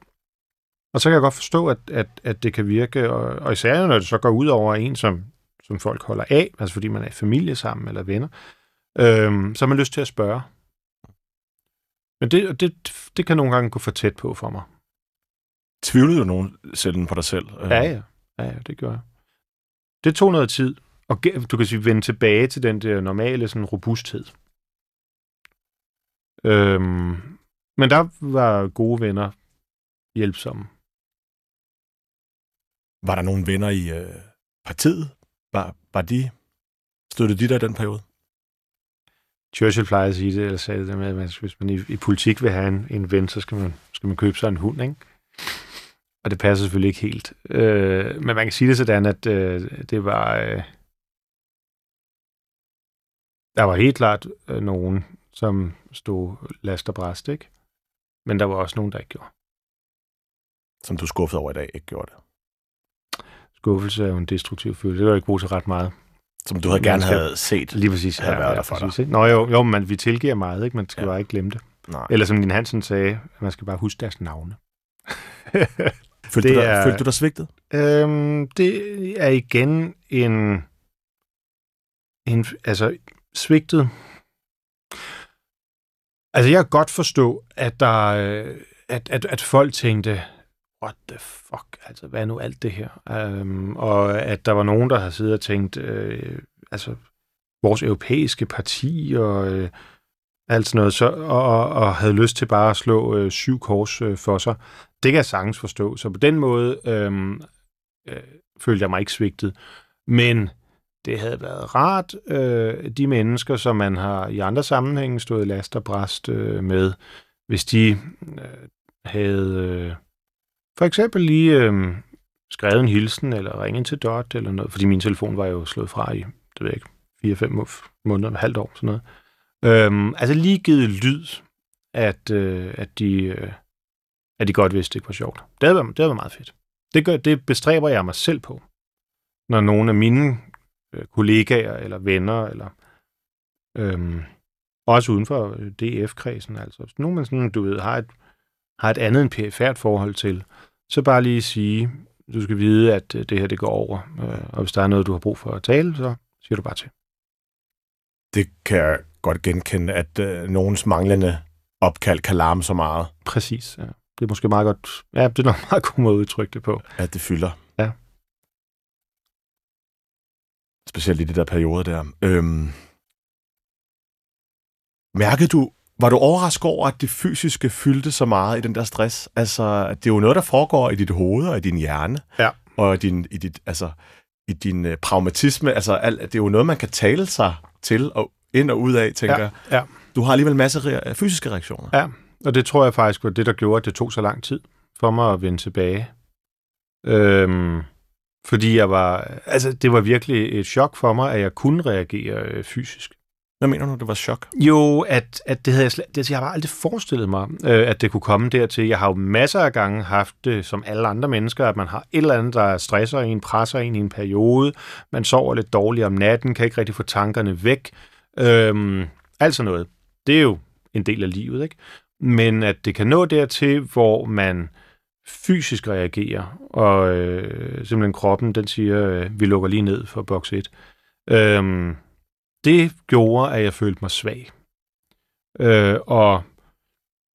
Og så kan jeg godt forstå, at, at, at det kan virke, og, og især når det så går ud over en, som, som folk holder af, altså fordi man er i familie sammen eller venner, øhm, så har man lyst til at spørge. Men det, det, det kan nogle gange gå for tæt på for mig. Tvivlede du nogen selv på dig selv? Ja, ja. Ja, ja, det gør jeg. Det tog noget tid, og du kan sige, vende tilbage til den der normale sådan, robusthed. Øhm, men der var gode venner hjælpsomme. Var der nogle venner i øh, partiet? Var, var de, støttede de der i den periode? Churchill plejer at sige det, eller sagde det med, at hvis man i, i politik vil have en, en ven, så skal man, skal man købe sig en hund, ikke? Og det passer selvfølgelig ikke helt. Øh, men man kan sige det sådan, at øh, det var... Øh, der var helt klart øh, nogen, som stod last og bræst, ikke? Men der var også nogen, der ikke gjorde. Som du skuffede over i dag, ikke gjorde det? Skuffelse er jo en destruktiv følelse. Det var ikke brugt til ret meget. Som du havde gerne have set. Lige præcis. Havde ja, været ja, der for præcis, dig. Ikke? Nå jo, jo, men vi tilgiver meget, ikke? Man skal ja. bare ikke glemme det. Nej. Eller som din Hansen sagde, man skal bare huske deres navne. *laughs* følte, det du dig, er, følte du dig svigtet? Øhm, det er igen en, en... Altså, svigtet... Altså, jeg kan godt forstå, at der... At, at, at folk tænkte, what the fuck, altså hvad er nu alt det her? Um, og at der var nogen, der har siddet og tænkt, øh, altså vores europæiske parti og øh, alt sådan noget, så, og, og havde lyst til bare at slå øh, syv kors øh, for sig. Det kan jeg sagtens forstå. Så på den måde øh, øh, følte jeg mig ikke svigtet. Men det havde været rart, øh, de mennesker, som man har i andre sammenhænge stået last og bræst øh, med, hvis de øh, havde øh, for eksempel lige øh, skrevet en hilsen, eller ringet til Dot, eller noget, fordi min telefon var jo slået fra i, det ved jeg ikke, 4-5 måneder, et halvt år, sådan noget. Øhm, altså lige givet lyd, at, øh, at, de, øh, at de godt vidste, det ikke var sjovt. Det havde været, det havde været meget fedt. Det, gør, det bestræber jeg mig selv på, når nogle af mine øh, kollegaer eller venner, eller øhm, også uden for DF-kredsen, altså hvis nogen man sådan, du ved, har et, har et andet end perifært forhold til, så bare lige sige, du skal vide, at øh, det her det går over, øh, og hvis der er noget, du har brug for at tale, så siger du bare til. Det kan jeg godt genkende, at øh, nogens manglende opkald kan larme så meget. Præcis, ja. Det er måske meget godt, ja, det er nok *laughs* meget god måde at udtrykke det på. At det fylder. Ja. Specielt i de der perioder der. Øhm, mærkede du, var du overrasket over, at det fysiske fyldte så meget i den der stress? Altså, det er jo noget, der foregår i dit hoved og i din hjerne. Ja. Og i din, i dit, altså, i din uh, pragmatisme. Altså, alt, det er jo noget, man kan tale sig til og ind og ud af, tænker Ja, jeg. ja. Du har alligevel masser af fysiske reaktioner. Ja, og det tror jeg faktisk var det, der gjorde, at det tog så lang tid for mig at vende tilbage. Øhm, fordi jeg var, altså det var virkelig et chok for mig, at jeg kunne reagere øh, fysisk. Hvad mener du, det var chok? Jo, at, at det havde jeg, slet, det, jeg har aldrig forestillet mig, øh, at det kunne komme dertil. Jeg har jo masser af gange haft det, som alle andre mennesker, at man har et eller andet, der stresser en, presser en i en periode. Man sover lidt dårligt om natten, kan ikke rigtig få tankerne væk. Øhm, altså noget. Det er jo en del af livet, ikke? Men at det kan nå dertil, hvor man fysisk reagerer, og øh, simpelthen kroppen, den siger, øh, vi lukker lige ned for boks 1. Øhm, det gjorde, at jeg følte mig svag. Øh, og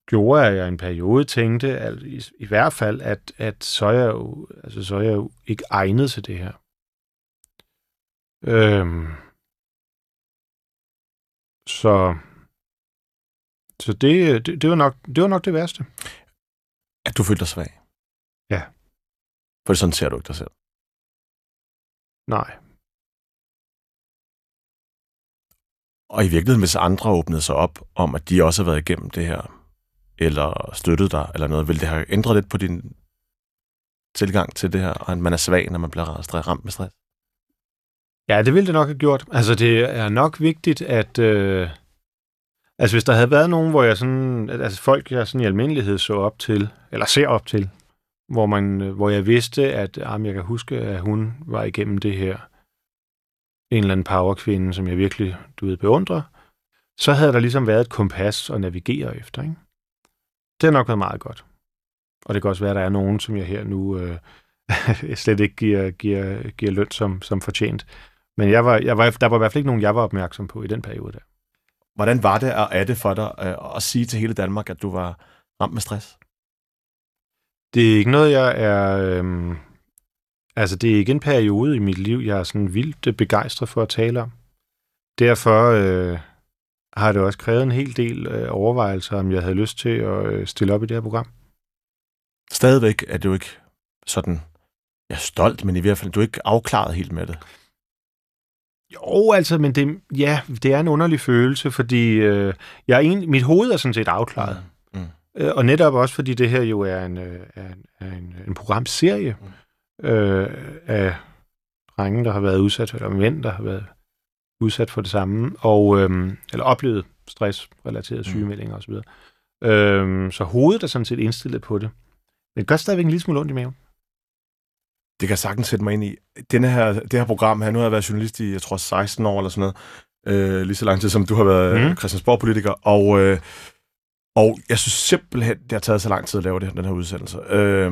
gjorde, at jeg i en periode tænkte, at i, i hvert fald, at, at så, er jeg jo, altså, så er jeg jo ikke egnet til det her. Øhm, så så det, det, det, var nok, det var nok det værste. At du følte dig svag? Ja. For sådan ser du ikke dig selv. Nej. Og i virkeligheden, hvis andre åbnede sig op om, at de også har været igennem det her, eller støttet dig, eller noget, ville det have ændret lidt på din tilgang til det her, og at man er svag, når man bliver ramt med stress? Ja, det ville det nok have gjort. Altså, det er nok vigtigt, at... Øh, altså, hvis der havde været nogen, hvor jeg sådan... Altså, folk, jeg sådan i almindelighed så op til, eller ser op til, hvor, man, hvor jeg vidste, at ah, jeg kan huske, at hun var igennem det her. En eller anden powerkvinde, som jeg virkelig, du ved, beundrer. Så havde der ligesom været et kompas at navigere efter, ikke? Det har nok været meget godt. Og det kan også være, at der er nogen, som jeg her nu øh, *laughs* slet ikke giver, giver, giver løn som, som fortjent. Men jeg var, jeg var, der var i hvert fald ikke nogen, jeg var opmærksom på i den periode der. Hvordan var det og er det for dig øh, at sige til hele Danmark, at du var ramt med stress? Det er ikke noget, jeg er... Øhm, altså, det er ikke en periode i mit liv, jeg er sådan vildt øh, begejstret for at tale om. Derfor øh, har det også krævet en hel del øh, overvejelser, om jeg havde lyst til at øh, stille op i det her program. Stadigvæk er du ikke sådan, jeg er stolt, men i hvert fald, du er ikke afklaret helt med det. Jo, altså, men det, ja, det er en underlig følelse, fordi øh, jeg er en, mit hoved er sådan set afklaret. Mm. Mm. Øh, Og netop også, fordi det her jo er en, øh, er en, er en, en programserie øh, af drenge, der har været udsat, eller mænd, der har været udsat for det samme, og, øh, eller oplevet stressrelaterede sygemeldinger osv. Øh, så hovedet er sådan set indstillet på det. Men det gør stadigvæk en lille smule ondt i maven. Det kan jeg sagtens sætte mig ind i. Denne her, det her program her, nu har jeg været journalist i, jeg tror, 16 år eller sådan noget. Øh, lige så lang tid, som du har været mm. Christiansborg-politiker. Og, øh, og jeg synes simpelthen, det har taget så lang tid at lave det, den her udsendelse. Øh,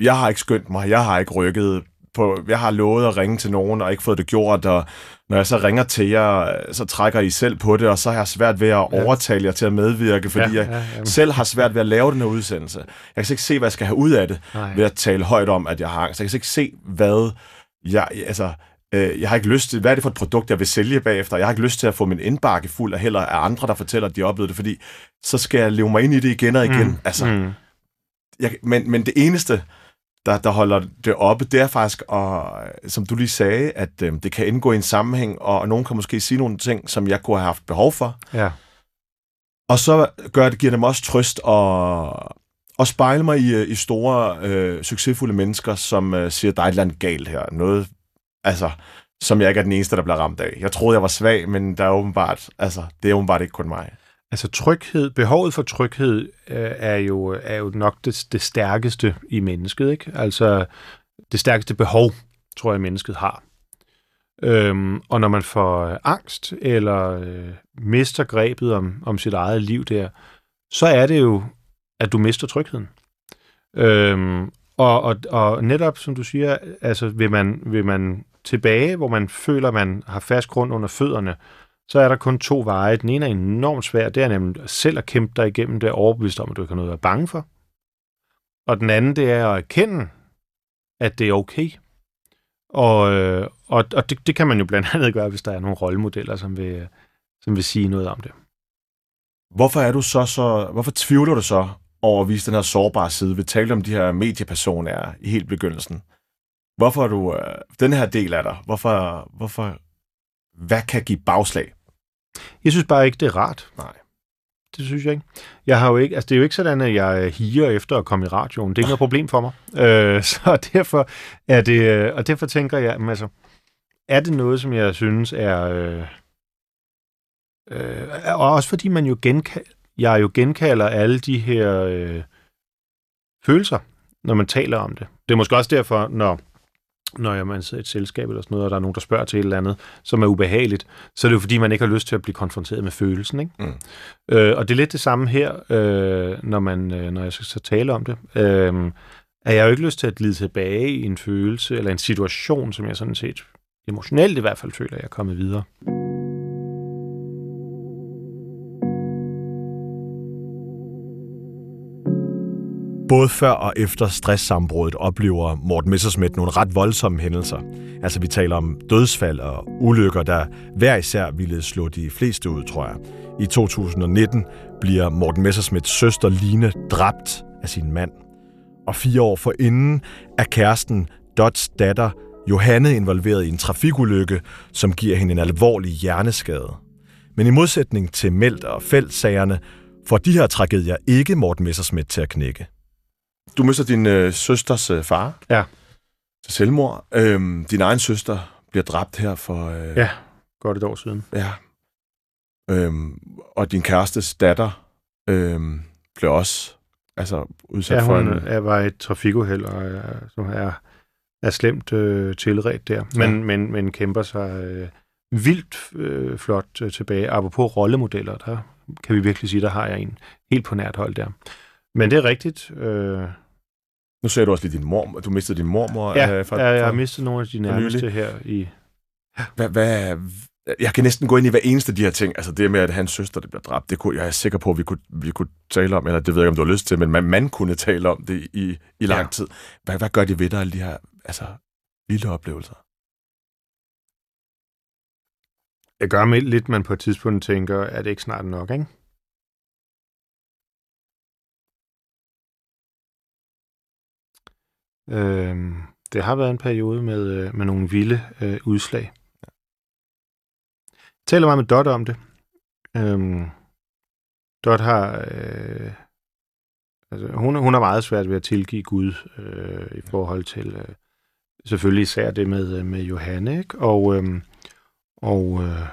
jeg har ikke skyndt mig, jeg har ikke rykket på, jeg har lovet at ringe til nogen, og ikke fået det gjort, og når jeg så ringer til jer, så trækker I selv på det, og så har jeg svært ved at overtale jer til at medvirke, fordi Ja, ja, jeg selv har svært ved at lave den her udsendelse. Jeg kan ikke se, hvad jeg skal have ud af det Nej. ved at tale højt om, at jeg har angst. Jeg kan ikke se, hvad jeg... Altså, øh, jeg har ikke lyst til... Hvad er det for et produkt, jeg vil sælge bagefter? Jeg har ikke lyst til at få min indbakke fuld af heller af andre, der fortæller, at de oplevede det, fordi så skal jeg leve mig ind i det igen og igen. Mm. Altså, mm. Jeg, men, men det eneste, der, der holder det oppe, det er faktisk, og, som du lige sagde, at øh, det kan indgå i en sammenhæng, og, og nogen kan måske sige nogle ting, som jeg kunne have haft behov for. Ja. Og så gør det, giver det mig også trøst at, at spejle mig i, i store, øh, succesfulde mennesker, som øh, siger, der er et eller andet galt her. Noget, altså, som jeg ikke er den eneste, der bliver ramt af. Jeg troede, jeg var svag, men der er åbenbart, altså, det er åbenbart ikke kun mig. Altså tryghed, behovet for tryghed øh, er, jo, er jo nok det, det stærkeste i mennesket. Ikke? Altså det stærkeste behov, tror jeg, mennesket har. Øhm, og når man får øh, angst eller øh, mister grebet om, om sit eget liv der, så er det jo, at du mister trygheden. Øhm, og, og, og netop, som du siger, altså vil man, vil man tilbage, hvor man føler, man har fast grund under fødderne, så er der kun to veje. Den ene er enormt svær, det er nemlig selv at kæmpe dig igennem det overbevist om, at du ikke har noget at være bange for. Og den anden, det er at erkende, at det er okay. Og, øh, og, og det, det kan man jo blandt andet gøre, hvis der er nogle rollemodeller, som vil, som vil sige noget om det. Hvorfor er du så så, hvorfor tvivler du så over at vise den her sårbare side? Vi talte om de her mediepersoner i helt begyndelsen. Hvorfor er du, øh, den her del af dig, hvorfor, hvorfor, hvad kan give bagslag? Jeg synes bare ikke, det er rart. Nej. Det synes jeg ikke. Jeg har jo ikke, altså det er jo ikke sådan, at jeg higer efter at komme i radioen. Det er ikke noget problem for mig. *laughs* Øh, så *laughs* derfor er det, øh, og derfor tænker jeg, altså, er det noget, som jeg synes er, øh, øh, og også fordi man jo genkalder, jeg jo genkalder alle de her øh, følelser, når man taler om det. Det er måske også derfor, når når jeg i et selskab eller sådan noget, og der er nogen, der spørger til et eller andet, som er ubehageligt, så er det jo fordi, man ikke har lyst til at blive konfronteret med følelsen. Ikke? Mm. Øh, og det er lidt det samme her, øh, når, man, øh, når jeg skal så tale om det. Øh, at jeg har jo ikke lyst til at glide tilbage i en følelse eller en situation, som jeg sådan set emotionelt i hvert fald føler, at jeg er kommet videre. Både før og efter stresssambruddet oplever Morten Messersmith nogle ret voldsomme hændelser. Altså vi taler om dødsfald og ulykker, der hver især ville slå de fleste ud, tror jeg. I 2019 bliver Morten Messersmiths søster Line dræbt af sin mand. Og fire år forinden er kæresten Dots datter Johanne involveret i en trafikulykke, som giver hende en alvorlig hjerneskade. Men i modsætning til Meldt og Feldsagerne, får de her tragedier ikke Morten Messersmith til at knække. Du mister din øh, søsters øh, far Ja, til selvmord. Øhm, din egen søster bliver dræbt her for... Øh, ja, godt et år siden. ja. Øhm, og din kærestes datter øhm, blev også altså, udsat Ja, for hun en... er, var et trafikuheld, og som er, er slemt øh, tilret der, men, Ja. men, men kæmper sig øh, vildt øh, flot øh, tilbage. Apropos rollemodeller, der kan vi virkelig sige, der har jeg en helt på nært hold der. Men det er rigtigt. Øh, Nu sagde du også lige din mor. Du mistede din mormor. ja, øh, for, ja, jeg har mistet nogle af de nærmeste her i... hvad, hvad, jeg kan næsten gå ind i hver eneste af de her ting. Altså det med, at hans søster det bliver dræbt, det kunne, jeg er sikker på, at vi kunne, vi kunne tale om, eller det ved jeg ikke, om du har lyst til, men man, man kunne tale om det i, i lang Ja. tid. Hvad, hvad gør de ved dig, alle de her altså, lille oplevelser? Jeg gør mig lidt, man på et tidspunkt tænker, er det ikke snart nok, ikke? Øhm, det har været en periode med, øh, med nogle vilde øh, udslag. Jeg taler meget med Dot om det. Øhm, Dot har... Øh, altså, hun, hun har meget svært ved at tilgive Gud øh, i forhold til... Øh, selvfølgelig især det med, øh, med Johanne, ikke? Og, øhm, og øh,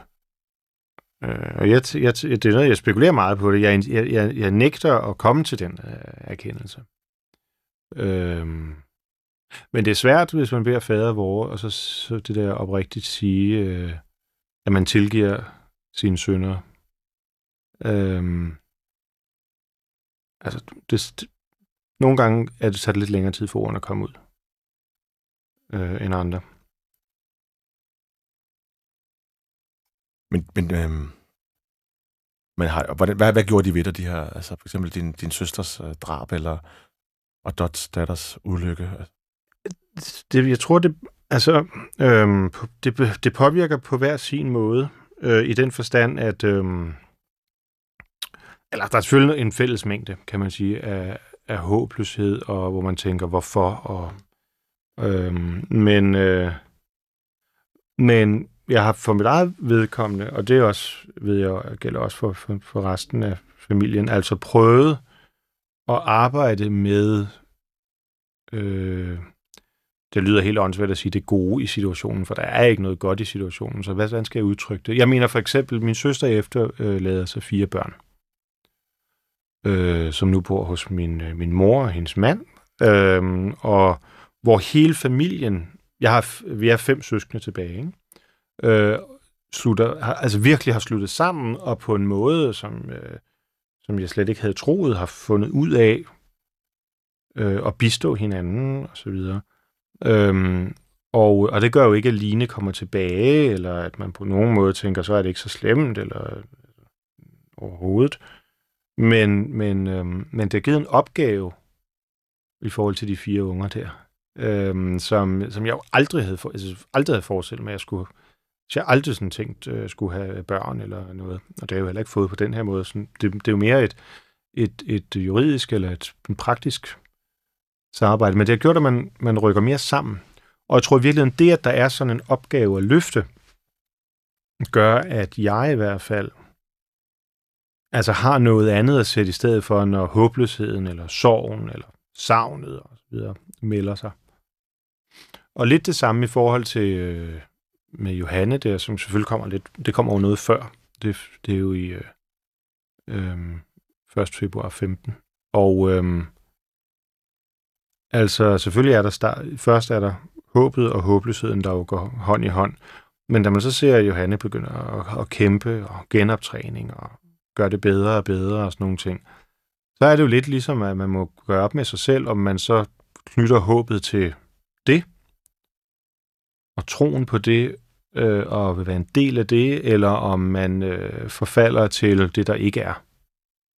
Øh, og jeg, jeg, det er noget, jeg spekulerer meget på det. Jeg, jeg, jeg, jeg nægter at komme til den øh, erkendelse. Øhm, men det er svært, hvis man beder fader vore, og så, så det der oprigtigt sige, øh, at man tilgiver sine sønner. Øhm, altså, det, det, nogle gange er det taget lidt længere tid for ordene at komme ud øh, end andre. Men, men øhm, men har, hvordan, hvad, hvad gjorde de ved dig, de her, altså for eksempel din, din søsters øh, drab, eller og Dots datters ulykke? Det, jeg tror, det, altså, øhm, det, det påvirker på hver sin måde, øh, i den forstand, at øhm, eller der er selvfølgelig en fælles mængde, kan man sige, af, af håbløshed, og hvor man tænker, hvorfor, og, øhm, men, øh, men jeg har for mit eget vedkommende, og det er også, ved jeg, gælder også for, for, for resten af familien, altså prøvet at arbejde med, øh, det lyder helt åndssvagt at sige det gode i situationen, for der er ikke noget godt i situationen, så hvordan skal jeg udtrykke det? Jeg mener for eksempel, min søster efterlader sig fire børn, øh, som nu bor hos min, øh, min mor og hendes mand, øh, og hvor hele familien, jeg har, vi er fem søskende tilbage, ikke? Øh, slutter, har, altså virkelig har sluttet sammen, og på en måde, som, øh, som jeg slet ikke havde troet, har fundet ud af øh, at bistå hinanden og så videre. Øhm, og, og det gør jo ikke, at Line kommer tilbage, eller at man på nogen måde tænker, så er det ikke så slemt, eller øh, overhovedet. Men, men, øhm, men det har givet en opgave i forhold til de fire unger der, øhm, som, som jeg jo aldrig havde, for, altså, aldrig havde forestillet mig, at jeg skulle så jeg har aldrig sådan tænkt, at jeg skulle have børn eller noget. Og det har jeg jo heller ikke fået på den her måde. Sådan, det, det er jo mere et, et, et juridisk eller et en praktisk samarbejde. Men det har gjort, at man, man rykker mere sammen. Og jeg tror virkelig, virkeligheden, det, at der er sådan en opgave at løfte, gør, at jeg i hvert fald altså har noget andet at sætte i stedet for, når håbløsheden eller sorgen eller savnet og så videre melder sig. Og lidt det samme i forhold til øh, med Johanne der, som selvfølgelig kommer lidt, det kommer jo noget før. Det, det er jo i øh, øh, 1. februar 15. Og øh, altså selvfølgelig er der start, først er der håbet og håbløsheden, der jo går hånd i hånd. Men da man så ser, at Johanne begynder at, at kæmpe og genoptræning og gøre det bedre og bedre og sådan nogle ting, så er det jo lidt ligesom, at man må gøre op med sig selv, om man så knytter håbet til det, og troen på det, øh, og vil være en del af det, eller om man øh, forfalder til det, der ikke er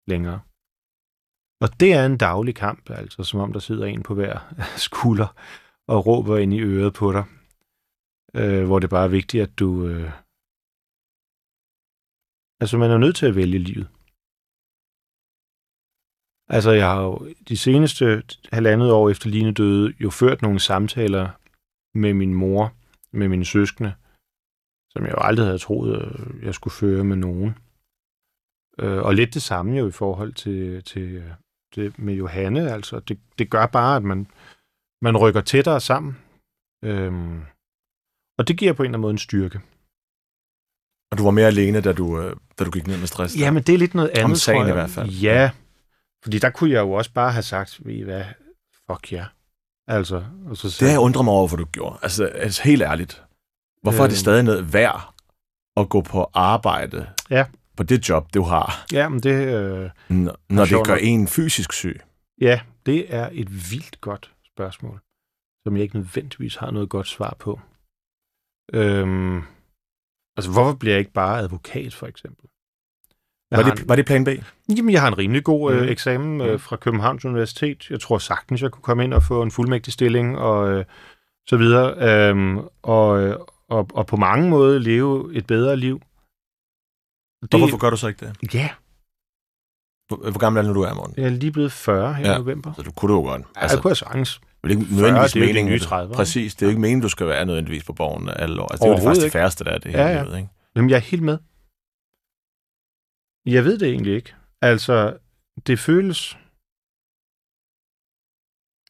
længere. Og det er en daglig kamp, altså som om der sidder en på hver *laughs* skulder og råber ind i øret på dig, øh, hvor det bare er vigtigt, at du... Øh... Altså, man er nødt til at vælge livet. Altså, jeg har jo de seneste halvandet år efter Line døde jo ført nogle samtaler med min mor, med mine søskende, som jeg jo aldrig havde troet, øh, jeg skulle føre med nogen. Øh, og lidt det samme jo i forhold til, til øh, det med Johanne. Altså, det, det gør bare, at man, man rykker tættere sammen. Øhm, og det giver på en eller anden måde en styrke. Og du var mere alene, da du, øh, da du gik ned med stress? Ja, men det er lidt noget andet, Om sagen tror jeg. i hvert fald. Ja, fordi der kunne jeg jo også bare have sagt, ved I hvad, fuck ja. Yeah. Altså, og så Det har jeg undret mig over, hvad du gjorde. Altså, altså helt ærligt. Hvorfor øh... er det Øh. stadig noget værd at gå på arbejde Ja. På det job, du har, Ja, men det, øh, n- når det gør en fysisk syg? ja, det er et vildt godt spørgsmål, som jeg ikke nødvendigvis har noget godt svar på. Øhm, altså, hvorfor bliver jeg ikke bare advokat, for eksempel? Jeg Var det, var det plan B? Jamen, jeg har en rimelig god øh, Mhm. eksamen øh, fra Københavns Universitet. Jeg tror sagtens, jeg kunne komme ind og få en fuldmægtig stilling og øh, så videre. Øhm, og, øh, og, og på mange måder leve et bedre liv. Det, Og hvorfor gør du så ikke det? Ja, Hvor, hvor gammel er du nu er, Morten? jeg er lige blevet 40 her i Ja. november. Så du kunne du jo godt. Altså, jeg kunne have sagtens. det er ikke 40, nødvendigvis det er meningen, nye at- 30, ikke? Præcis, det er jo ikke meningen, du skal være nødvendigvis på borgen alle år. Altså, det er jo det faktisk det ikke. færreste, der er det Ja, her ja. livet, ikke? Jamen, jeg er helt med. Jeg ved det egentlig ikke. Altså, det føles...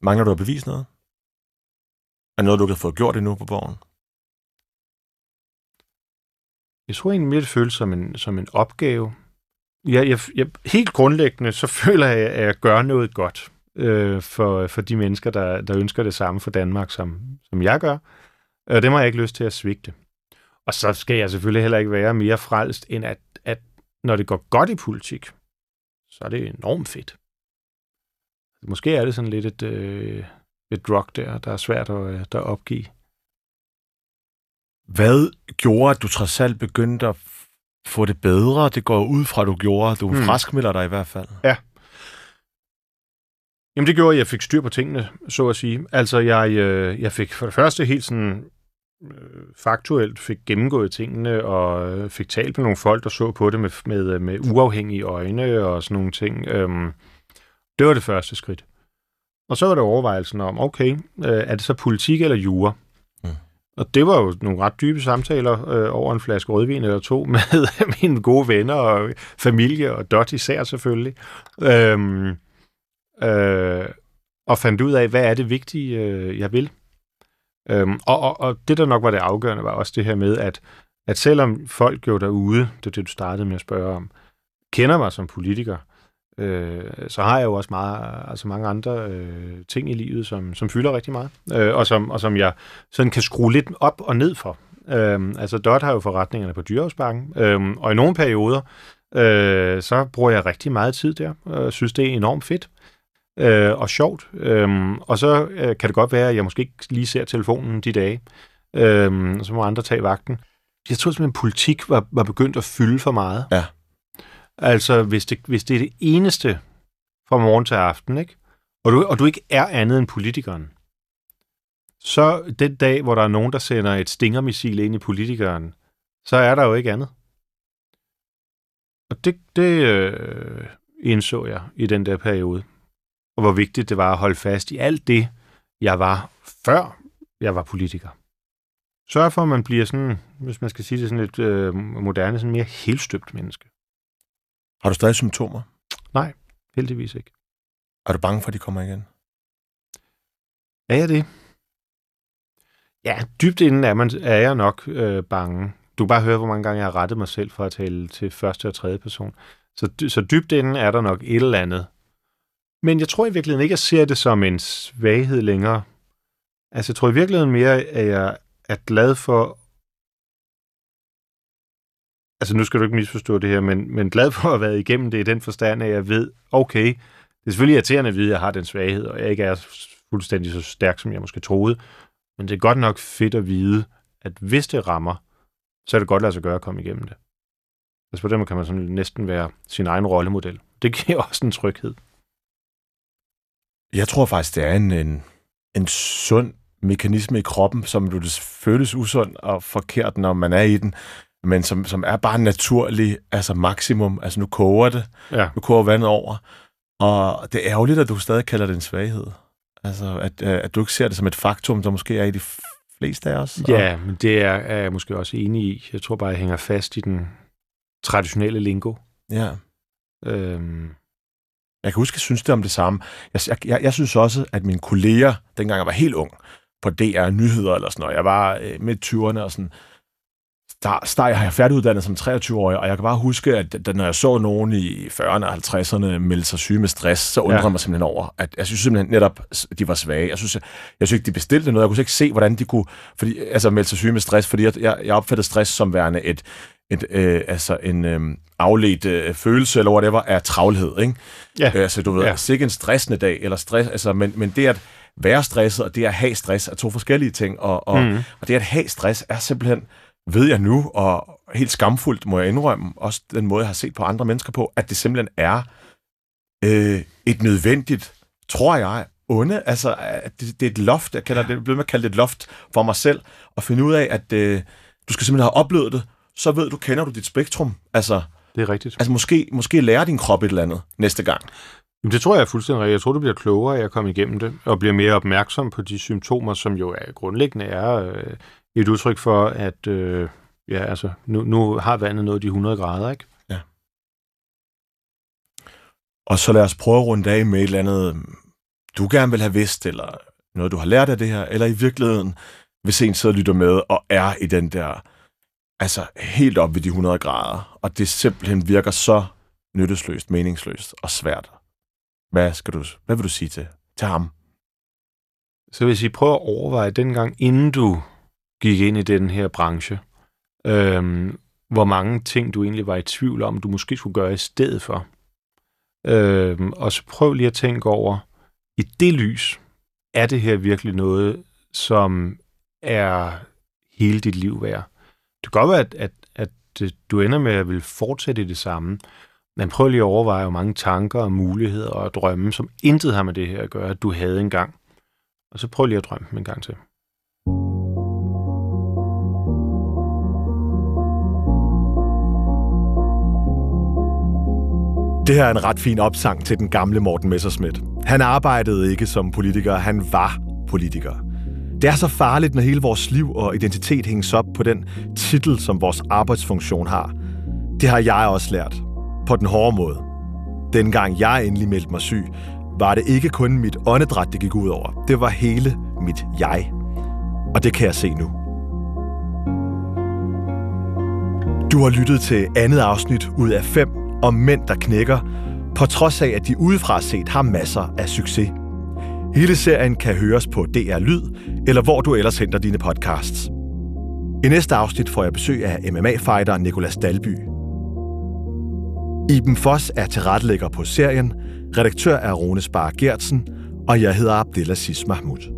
Mangler du at bevise noget? Er noget, du kan få gjort endnu på borgen? Jeg tror egentlig mere, det føles som en, som en opgave. Jeg, jeg, jeg, helt grundlæggende, så *laughs* føler jeg, at jeg gør noget godt øh, for, for de mennesker, der, der ønsker det samme for Danmark, som, som jeg gør. Og det må jeg ikke lyst til at svigte. Og så skal jeg selvfølgelig heller ikke være mere frelst, end at, at når det går godt i politik, så er det enormt fedt. Måske er det sådan lidt et, øh, et drug der, der er svært at, øh, der at opgive. Hvad gjorde, at du trods alt begyndte at få det bedre? Det går ud fra, du gjorde. Du Hmm. fraskmelder dig i hvert fald. Jamen det gjorde, at jeg fik styr på tingene, så at sige. Altså jeg, øh, jeg fik for det første helt sådan øh, faktuelt fik gennemgået tingene, og øh, fik talt med nogle folk, der så på det med, med, med uafhængige øjne og sådan nogle ting. Øhm, det var det første skridt. Og så var der overvejelsen om, okay, øh, er det så politik eller jura? Og det var jo nogle ret dybe samtaler øh, over en flaske rødvin eller to *laughs* med mine gode venner og familie, og Dot især selvfølgelig. Øhm, øh, og fandt ud af, hvad er det vigtige, øh, jeg vil. Øhm, og, og, og det, der nok var det afgørende, var også det her med, at, at selvom folk jo derude, det er det, du startede med at spørge om, kender mig som politiker, øh, øh, så har jeg jo også meget, altså mange andre øh, ting i livet, som, som fylder rigtig meget, øh, og, som, og som jeg sådan kan skrue lidt op og ned for. Øh, altså Dot har jo forretningerne på Dyrehavsbanken, øh, og i nogle perioder, øh, så bruger jeg rigtig meget tid der, og synes, det er enormt fedt øh, og sjovt. Øh, og så øh, kan det godt være, at jeg måske ikke lige ser telefonen de dage, øh, så må andre tage vagten. Jeg tror simpelthen, at politik var, var begyndt at fylde for meget. Ja. Altså, hvis det, hvis det er det eneste fra morgen til aften, ikke? Og, du, og du ikke er andet end politikeren, så den dag, hvor der er nogen, der sender et stingermissil ind i politikeren, så er der jo ikke andet. Og det, det øh, indså jeg i den der periode. Og hvor vigtigt det var at holde fast i alt det, jeg var før jeg var politiker. Sørg for, at man bliver sådan, hvis man skal sige det sådan lidt øh, moderne, sådan mere helstøbt menneske. Har du stadig symptomer? Nej, heldigvis ikke. Er du bange for, at de kommer igen? Er jeg det? Ja, dybt inden er, man, er jeg nok øh, bange. Du kan bare høre, hvor mange gange jeg har rettet mig selv for at tale til første og tredje person. Så, så dybt inden er der nok et eller andet. Men jeg tror i virkeligheden ikke, at jeg ser det som en svaghed længere. Altså, jeg tror i virkeligheden mere, at jeg er glad for... Altså, nu skal du ikke misforstå det her, men, men glad for at have været igennem det i den forstand, at jeg ved, okay, det er selvfølgelig irriterende at vide, at jeg har den svaghed, og jeg ikke er fuldstændig så stærk, som jeg måske troede. Men det er godt nok fedt at vide, at hvis det rammer, så er det godt at lade sig gøre at komme igennem det. Altså på den måde kan man sådan næsten være sin egen rollemodel. Det giver også en tryghed. Jeg tror faktisk, det er en, en, en sund mekanisme i kroppen, som du det føles usund og forkert, når man er i den, men som, som er bare naturlig, altså maksimum. Altså nu koger det, Ja. nu koger vandet over, og det er ærgerligt, at du stadig kalder det en svaghed. Altså, at, øh, at du ikke ser det som et faktum, der måske er i de fleste af os. Og- Ja, men det er, er jeg måske også enig i. Jeg tror bare, jeg hænger fast i den traditionelle lingo. ja. Øhm, Jeg kan huske, jeg synes det om det samme. Jeg, jeg, jeg, jeg synes også, at mine kolleger, dengang jeg var helt ung, på DR Nyheder eller sådan noget, jeg var øh, midt 20'erne og sådan, der, der jeg er færdiguddannet som 23-årig, og jeg kan bare huske, at da, når jeg så nogen i 40'erne og 50'erne melde sig syge med stress, så undrede Ja. ja. mig simpelthen over, at jeg synes simpelthen netop, de var svage. Jeg synes, jeg, jeg synes ikke, de bestilte noget. Jeg kunne ikke se, hvordan de kunne fordi, altså, melde sig syge med stress, fordi jeg, jeg, jeg opfattede stress som værende et, et, øh, altså en øh, afledt øh, følelse, eller whatever, af travlhed, ikke? ja, Øh, altså, du ved, Ja. sikke en stressende dag, eller stress, altså, men, men det at være stresset, og det at have stress, er to forskellige ting, og, og, mm. og det at have stress er simpelthen, ved jeg nu, og helt skamfuldt må jeg indrømme, også den måde, jeg har set på andre mennesker på, at det simpelthen er øh, et nødvendigt, tror jeg, onde, altså, det, det er et loft, jeg kalder det, bliver med at kalde det et loft for mig selv, og finde ud af, at øh, du skal simpelthen have oplevet det, så ved du, kender du dit spektrum, altså, det er rigtigt. altså måske, måske lærer din krop et eller andet næste gang. Jamen, det tror jeg er fuldstændig rigtigt. Jeg tror, du bliver klogere af at komme igennem det, og bliver mere opmærksom på de symptomer, som jo er grundlæggende er øh, et udtryk for, at øh, ja, altså, nu, nu har vandet nået de 100 grader, ikke? Og så lad os prøve at runde af med et eller andet, du gerne vil have vidst, eller noget, du har lært af det her, eller i virkeligheden, hvis en sidder og lytter med, og er i den der, altså helt op ved de 100 grader, og det simpelthen virker så nyttesløst, meningsløst og svært. Hvad, skal du, hvad vil du sige til, til ham? Så vil jeg sige, prøv at overveje dengang, inden du gik ind i den her branche, øhm, hvor mange ting du egentlig var i tvivl om, du måske skulle gøre i stedet for. Øhm, og så prøv lige at tænke over, i det lys, er det her virkelig noget, som er hele dit liv værd? Det kan godt være, at, at, at øh, du ender med at vil fortsætte i det samme, men prøv lige at overveje, hvor mange tanker og muligheder og drømme, som intet har med det her at gøre, du havde engang. Og så prøv lige at drømme dem en gang til. Det her er en ret fin opsang til den gamle Morten Messerschmidt. Han arbejdede ikke som politiker, han var politiker. Det er så farligt, når hele vores liv og identitet hænges op på den titel, som vores arbejdsfunktion har. Det har jeg også lært. På den hårde måde. Dengang jeg endelig meldte mig syg, var det ikke kun mit åndedræt, det gik ud over. Det var hele mit jeg. Og det kan jeg se nu. Du har lyttet til andet afsnit ud af fem om mænd, der knækker, på trods af, at de udefra set har masser af succes. Hele serien kan høres på DR Lyd, eller hvor du ellers henter dine podcasts. I næste afsnit får jeg besøg af MMA-fighter Nikolas Dalby. Iben Foss er tilrettelægger på serien, redaktør er Rune Spar Gertsen, og jeg hedder Abdelaziz Mahmoud.